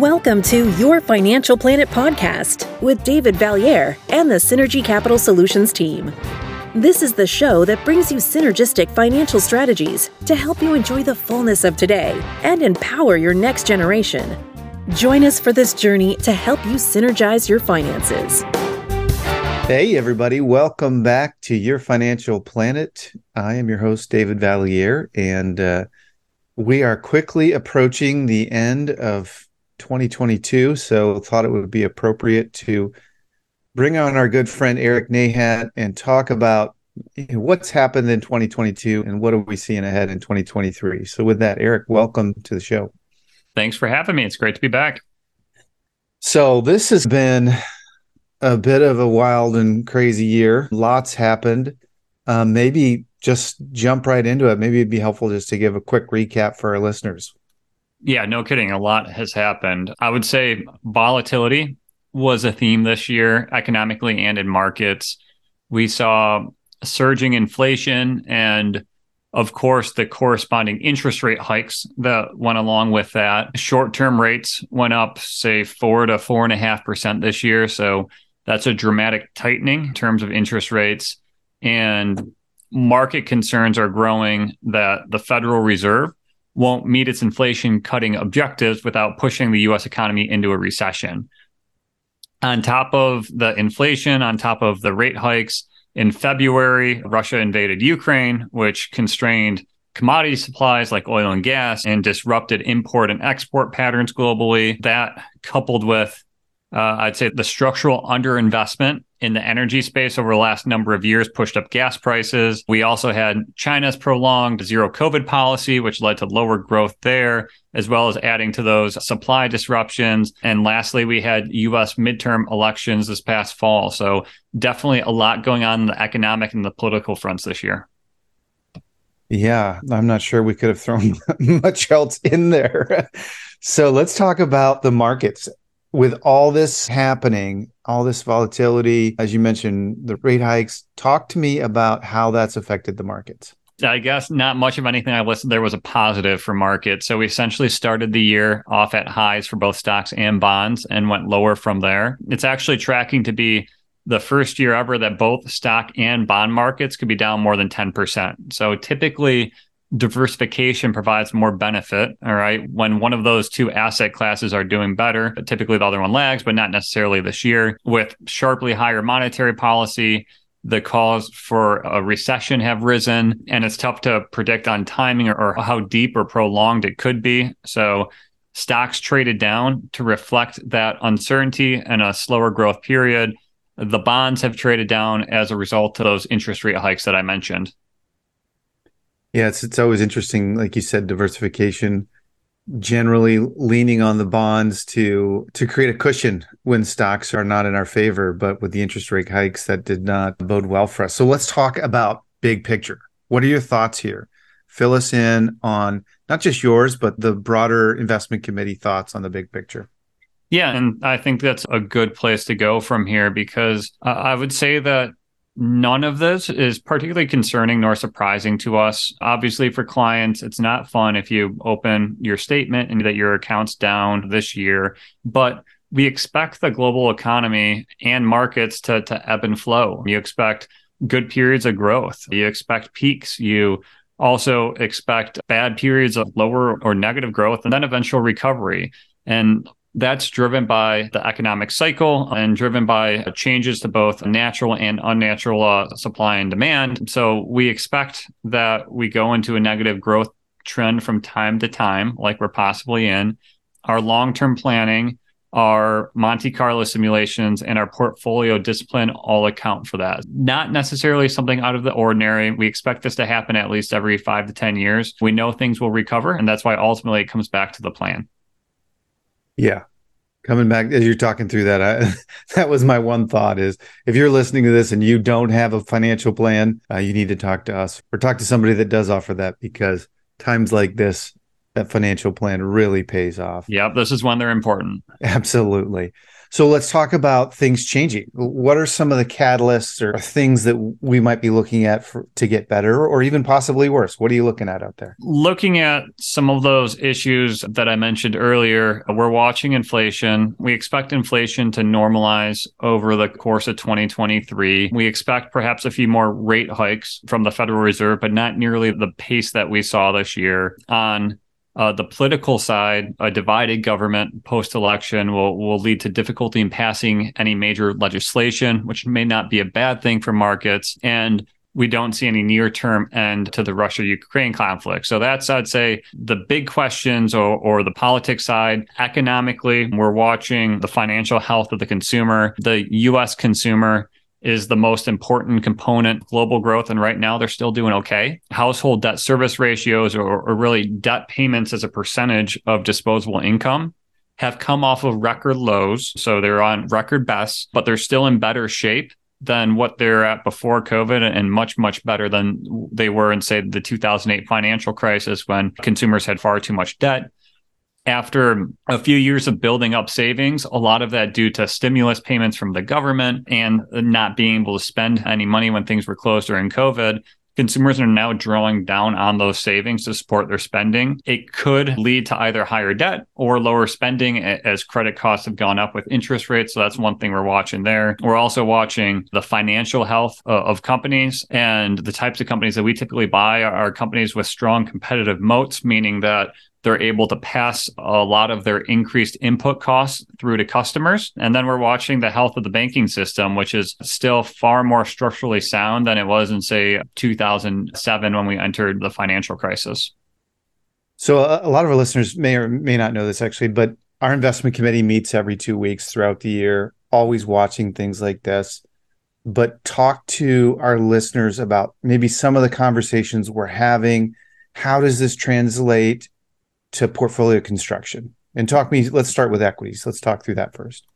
Welcome to Your Financial Planet podcast with David Vallieres and the Synergy Capital Solutions team. This is the show that brings you synergistic financial strategies to help you enjoy the fullness of today and empower your next generation. Join us for this journey to help you synergize your finances. Hey, everybody, welcome back to Your Financial Planet. I am your host, David Vallieres, and uh, we are quickly approaching the end of 2022. So, thought it would be appropriate to bring on our good friend Eric Nahat and talk about what's happened in 2022 and what are we seeing ahead in 2023. So, with that, Eric, welcome to the show. Thanks for having me. It's great to be back. So, this has been a bit of a wild and crazy year. Lots happened. Um, maybe just jump right into it. Maybe it'd be helpful just to give a quick recap for our listeners. Yeah, no kidding. A lot has happened. I would say volatility was a theme this year, economically and in markets. We saw surging inflation and, of course, the corresponding interest rate hikes that went along with that. Short term rates went up, say, four to four and a half percent this year. So that's a dramatic tightening in terms of interest rates. And market concerns are growing that the Federal Reserve won't meet its inflation cutting objectives without pushing the US economy into a recession on top of the inflation, on top of the rate hikes, in February, Russia invaded Ukraine, which constrained commodity supplies like oil and gas and disrupted import and export patterns globally. That, coupled with uh, I'd say the structural underinvestment in the energy space over the last number of years pushed up gas prices. We also had China's prolonged zero COVID policy, which led to lower growth there, as well as adding to those supply disruptions. And lastly, we had US midterm elections this past fall. So definitely a lot going on in the economic and the political fronts this year. Yeah, I'm not sure we could have thrown much else in there. So let's talk about the markets with all this happening, all this volatility, as you mentioned, the rate hikes, talk to me about how that's affected the markets. I guess not much of anything I listed there was a positive for markets. So we essentially started the year off at highs for both stocks and bonds and went lower from there. It's actually tracking to be the first year ever that both stock and bond markets could be down more than 10%. So typically diversification provides more benefit. All right. When one of those two asset classes are doing better, typically the other one lags, but not necessarily this year. With sharply higher monetary policy, the calls for a recession have risen, and it's tough to predict on timing or, or how deep or prolonged it could be. So, stocks traded down to reflect that uncertainty and a slower growth period. The bonds have traded down as a result of those interest rate hikes that I mentioned. Yeah, it's it's always interesting, like you said, diversification. Generally leaning on the bonds to to create a cushion when stocks are not in our favor but with the interest rate hikes that did not bode well for us. So let's talk about big picture. What are your thoughts here? Fill us in on not just yours but the broader investment committee thoughts on the big picture. Yeah and i think that's a good place to go from here because i would say that None of this is particularly concerning nor surprising to us. Obviously, for clients, it's not fun if you open your statement and that your account's down this year, but we expect the global economy and markets to, to ebb and flow. You expect good periods of growth, you expect peaks, you also expect bad periods of lower or negative growth, and then eventual recovery. And that's driven by the economic cycle and driven by changes to both natural and unnatural uh, supply and demand. So we expect that we go into a negative growth trend from time to time, like we're possibly in. Our long term planning, our Monte Carlo simulations, and our portfolio discipline all account for that. Not necessarily something out of the ordinary. We expect this to happen at least every five to 10 years. We know things will recover, and that's why ultimately it comes back to the plan. Yeah. Coming back as you're talking through that, I, that was my one thought is if you're listening to this and you don't have a financial plan, uh, you need to talk to us or talk to somebody that does offer that because times like this, that financial plan really pays off. Yep. This is when they're important. Absolutely. So let's talk about things changing. What are some of the catalysts or things that we might be looking at for, to get better or even possibly worse? What are you looking at out there? Looking at some of those issues that I mentioned earlier, we're watching inflation. We expect inflation to normalize over the course of 2023. We expect perhaps a few more rate hikes from the Federal Reserve, but not nearly the pace that we saw this year. On uh, the political side, a divided government post election will, will lead to difficulty in passing any major legislation, which may not be a bad thing for markets. And we don't see any near term end to the Russia Ukraine conflict. So that's, I'd say, the big questions or, or the politics side. Economically, we're watching the financial health of the consumer, the US consumer is the most important component global growth and right now they're still doing okay. Household debt service ratios or, or, really debt payments as a percentage of disposable income have come off of record lows. So they're on record bests but they're still in better shape than what they're at before covid and much much better than they were in say the 2008 financial crisis when consumers had far too much debt after a few years of building up savings, a lot of that due to stimulus payments from the government and not being able to spend any money when things were closed during COVID, consumers are now drawing down on those savings to support their spending. It could lead to either higher debt or lower spending as credit costs have gone up with interest rates. So that's one thing we're watching there. We're also watching the financial health uh, of companies and the types of companies that we typically buy are companies with strong competitive moats, meaning that they're able to pass a lot of their increased input costs through to customers. And then we're watching the health of the banking system, which is still far more structurally sound than it was in, say, 2007 when we entered the financial crisis. So, a lot of our listeners may or may not know this actually, but our investment committee meets every two weeks throughout the year, always watching things like this. But talk to our listeners about maybe some of the conversations we're having. How does this translate to portfolio construction and talk me let's start with equities let's talk through that first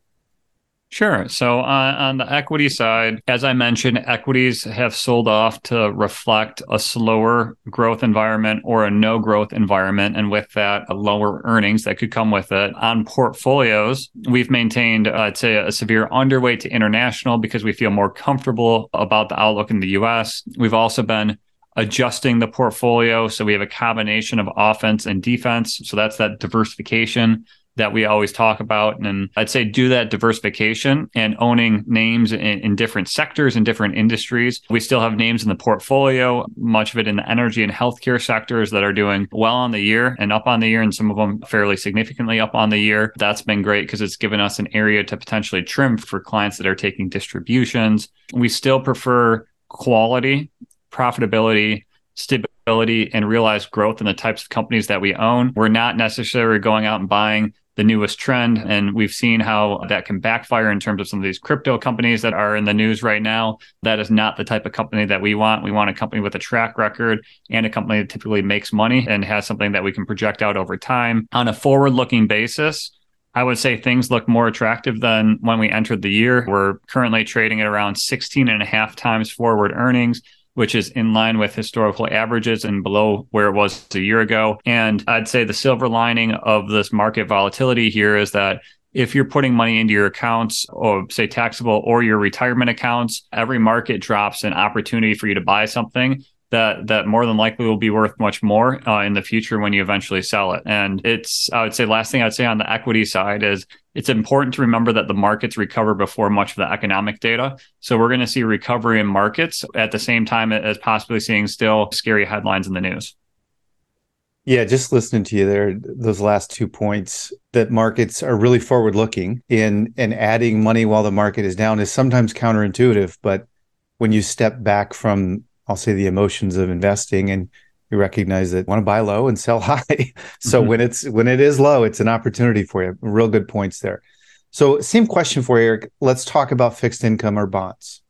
Sure. So uh, on the equity side, as I mentioned, equities have sold off to reflect a slower growth environment or a no growth environment. And with that, a lower earnings that could come with it. On portfolios, we've maintained, uh, I'd say, a severe underweight to international because we feel more comfortable about the outlook in the US. We've also been adjusting the portfolio. So we have a combination of offense and defense. So that's that diversification that we always talk about. And I'd say do that diversification and owning names in, in, different sectors and different industries. We still have names in the portfolio, much of it in the energy and healthcare sectors that are doing well on the year and up on the year, and some of them fairly significantly up on the year. That's been great because it's given us an area to potentially trim for clients that are taking distributions. We still prefer quality profitability, stability, and realized growth in the types of companies that we own. We're not necessarily going out and buying the newest trend. And we've seen how that can backfire in terms of some of these crypto companies that are in the news right now. That is not the type of company that we want. We want a company with a track record and a company that typically makes money and has something that we can project out over time. On a forward looking basis, I would say things look more attractive than when we entered the year. We're currently trading at around 16 and a half times forward earnings which is in line with historical averages and below where it was a year ago. And I'd say the silver lining of this market volatility here is that if you're putting money into your accounts or say taxable or your retirement accounts, every market drops an opportunity for you to buy something that that more than likely will be worth much more uh, in the future when you eventually sell it. And it's I would say last thing I'd say on the equity side is it's important to remember that the markets recover before much of the economic data. So we're going to see recovery in markets at the same time as possibly seeing still scary headlines in the news. Yeah, just listening to you there, those last two points that markets are really forward looking in and adding money while the market is down is sometimes counterintuitive. But when you step back from I'll say the emotions of investing and you recognize that want to buy low and sell high. so mm-hmm. when it's when it is low, it's an opportunity for you. Real good points there. So same question for Eric. Let's talk about fixed income or bonds.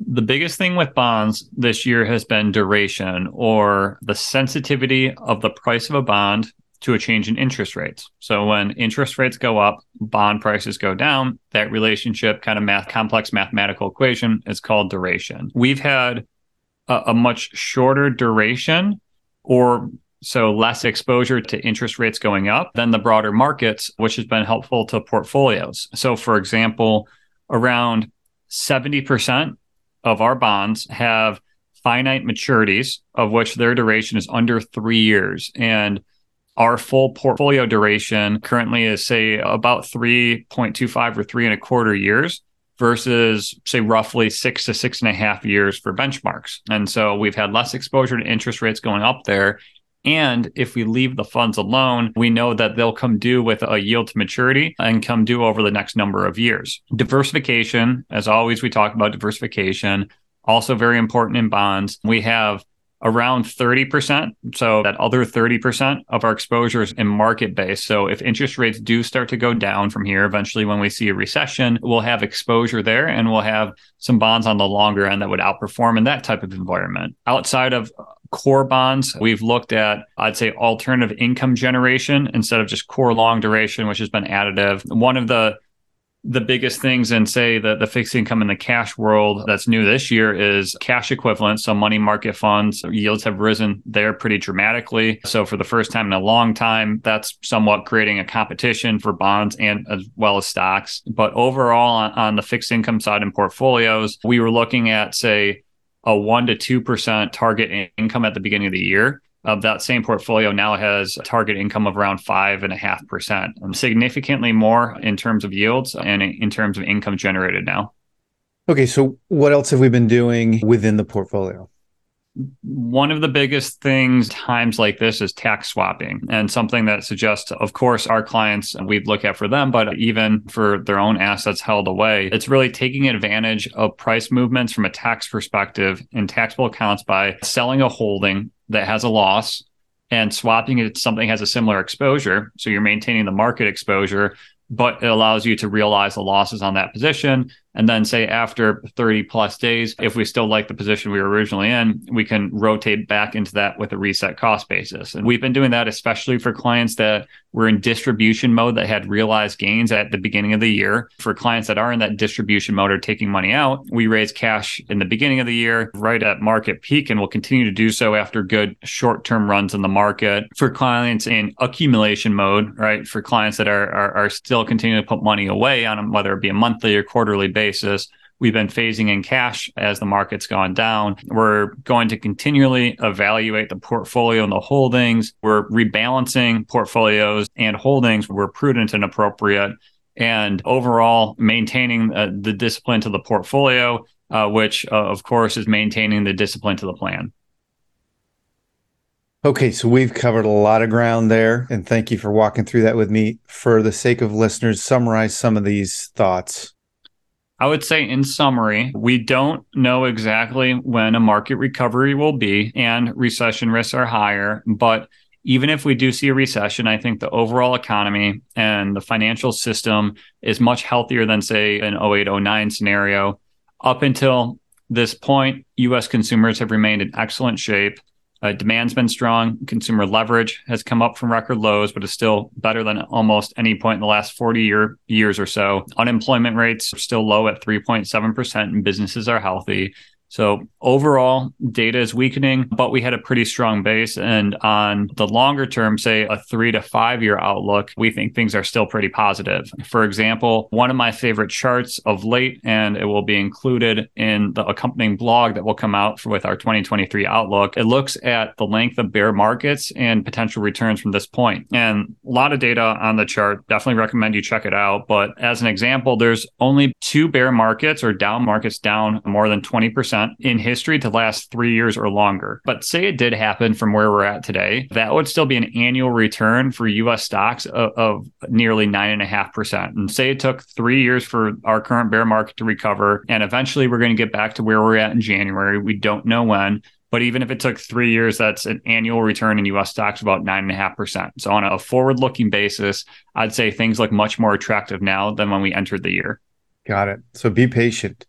The biggest thing with bonds this year has been duration or the sensitivity of the price of a bond to a change in interest rates. So when interest rates go up, bond prices go down. That relationship, kind of math, complex mathematical equation, is called duration. We've had a, a much shorter duration or So less exposure to interest rates going up than the broader markets, which has been helpful to portfolios. So, for example, around 70% of our bonds have finite maturities, of which their duration is under three years. And our full portfolio duration currently is, say, about 3.25 or three and a quarter years versus, say, roughly six to six and a half years for benchmarks. And so we've had less exposure to interest rates going up there. And if we leave the funds alone, we know that they'll come due with a yield to maturity and come due over the next number of years. Diversification, as always, we talk about diversification, also very important in bonds. We have around 30%. So that other 30% of our exposure is in market based. So if interest rates do start to go down from here, eventually when we see a recession, we'll have exposure there and we'll have some bonds on the longer end that would outperform in that type of environment. Outside of core bonds, we've looked at, I'd say, alternative income generation instead of just core long duration, which has been additive. One of the the biggest things in say the, the fixed income in the cash world that's new this year is cash equivalents so money market funds yields have risen there pretty dramatically. So for the first time in a long time that's somewhat creating a competition for bonds and as well as stocks. But overall on, on the fixed income side in portfolios we were looking at say a 1 to 2% target income at the beginning of the year of that same portfolio now has a target income of around five and a half percent, um, significantly more in terms of yields and in terms of income generated now. Okay, so what else have we been doing within the portfolio? One of the biggest things times like this is tax swapping and something that suggests, of course, our clients we'd look at for them, but even for their own assets held away, it's really taking advantage of price movements from a tax perspective in taxable accounts by selling a holding that has a loss and swapping it to something has a similar exposure. So you're maintaining the market exposure, but it allows you to realize the losses on that position and then say after 30 plus days, if we still like the position we were originally in, we can rotate back into that with a reset cost basis. And we've been doing that, especially for clients that were in distribution mode that had realized gains at the beginning of the year. For clients that are in that distribution mode or taking money out, we raise cash in the beginning of the year, right at market peak, and we'll continue to do so after good short term runs in the market. For clients in accumulation mode, right? For clients that are, are, are still continuing to put money away on them, whether it be a monthly or quarterly basis basis. We've been phasing in cash as the market's gone down. We're going to continually evaluate the portfolio and the holdings. We're rebalancing portfolios and holdings where prudent and appropriate. And overall, maintaining uh, the discipline to the portfolio, uh, which, uh, of course, is maintaining the discipline to the plan. Okay, so we've covered a lot of ground there, and thank you for walking through that with me. For the sake of listeners, summarize some of these thoughts. I would say, in summary, we don't know exactly when a market recovery will be, and recession risks are higher. But even if we do see a recession, I think the overall economy and the financial system is much healthier than, say, an 08 09 scenario. Up until this point, US consumers have remained in excellent shape. Uh, demand's been strong. Consumer leverage has come up from record lows, but is still better than almost any point in the last 40 year, years or so. Unemployment rates are still low at 3.7%, and businesses are healthy. So overall, data is weakening, but we had a pretty strong base. And on the longer term, say a three to five year outlook, we think things are still pretty positive. For example, one of my favorite charts of late, and it will be included in the accompanying blog that will come out with our 2023 outlook. It looks at the length of bear markets and potential returns from this point. And a lot of data on the chart. Definitely recommend you check it out. But as an example, there's only two bear markets or down markets down more than 20% in history to last three years or longer. But say it did happen from where we're at today, that would still be an annual return for US stocks of, of nearly nine and a half percent. And say it took three years for our current bear market to recover, and eventually we're going to get back to where we're at in January. We don't know when. But even if it took three years, that's an annual return in US stocks about nine and a half percent. So on a forward looking basis, I'd say things look much more attractive now than when we entered the year. Got it. So be patient.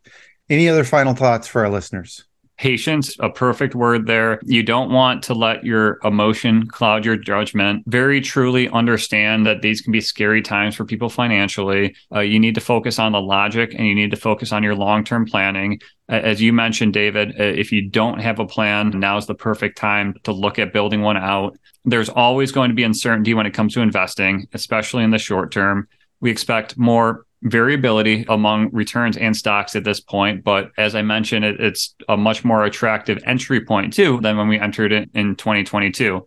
Any other final thoughts for our listeners? patience, a perfect word there. You don't want to let your emotion cloud your judgment. Very truly understand that these can be scary times for people financially. Uh, you need to focus on the logic and you need to focus on your long term planning. As you mentioned, David, uh, if you don't have a plan, now's the perfect time to look at building one out. There's always going to be uncertainty when it comes to investing, especially in the short term. We expect more variability among returns and stocks at this point. But as I mentioned, it, it's a much more attractive entry point too than when we entered it in 2022.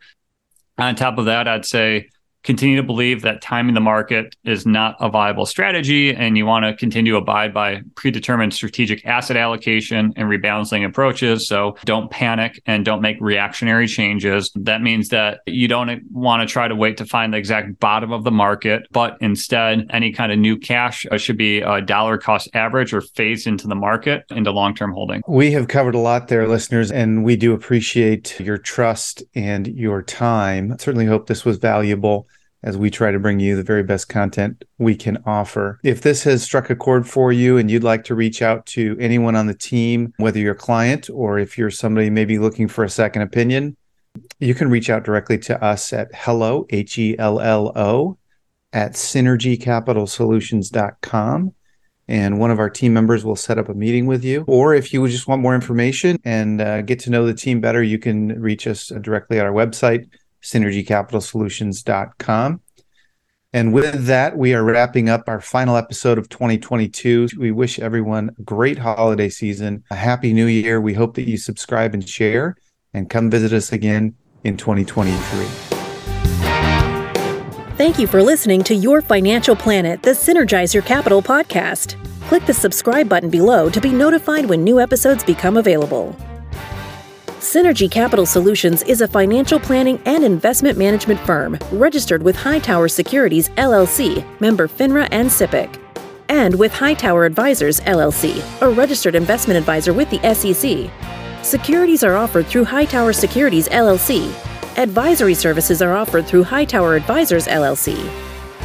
On top of that, I'd say continue to believe that timing the market is not a viable strategy and you want to continue to abide by predetermined strategic asset allocation and rebalancing approaches. So don't panic and don't make reactionary changes. That means that you don't want to try to wait to find the exact bottom of the market but instead any kind of new cash uh, should be a dollar cost average or phased into the market into long-term holding. We have covered a lot there listeners and we do appreciate your trust and your time. Certainly hope this was valuable as we try to bring you the very best content we can offer. If this has struck a chord for you and you'd like to reach out to anyone on the team, whether you're a client or if you're somebody maybe looking for a second opinion, you can reach out directly to us at hello, H E L L O, at synergycapitalsolutions.com. And one of our team members will set up a meeting with you. Or if you just want more information and uh, get to know the team better, you can reach us directly at our website, synergycapitalsolutions.com. And with that, we are wrapping up our final episode of 2022. We wish everyone a great holiday season, a happy new year. We hope that you subscribe and share and come visit us again in 2023. Thank you for listening to Your Financial Planet, the Synergize Your Capital podcast. Click the subscribe button below to be notified when new episodes become available. Synergy Capital Solutions is a financial planning and investment management firm registered with Hightower Securities LLC, member FINRA and SIPC, and with Hightower Advisors LLC, a registered investment advisor with the SEC. Securities are offered through Hightower Securities LLC. Advisory services are offered through Hightower Advisors LLC.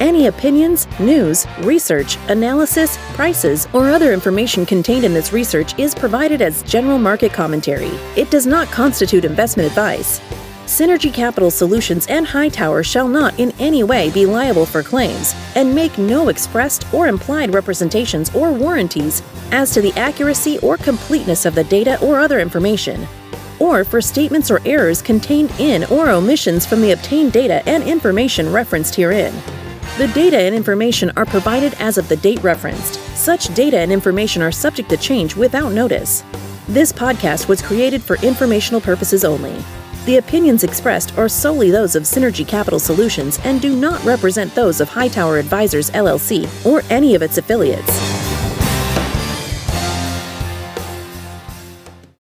Any opinions, news, research, analysis, prices, or other information contained in this research is provided as general market commentary. It does not constitute investment advice. Synergy Capital Solutions and Hightower shall not in any way be liable for claims and make no expressed or implied representations or warranties as to the accuracy or completeness of the data or other information, or for statements or errors contained in or omissions from the obtained data and information referenced herein. The data and information are provided as of the date referenced. Such data and information are subject to change without notice. This podcast was created for informational purposes only. The opinions expressed are solely those of Synergy Capital Solutions and do not represent those of Hightower Advisors LLC or any of its affiliates.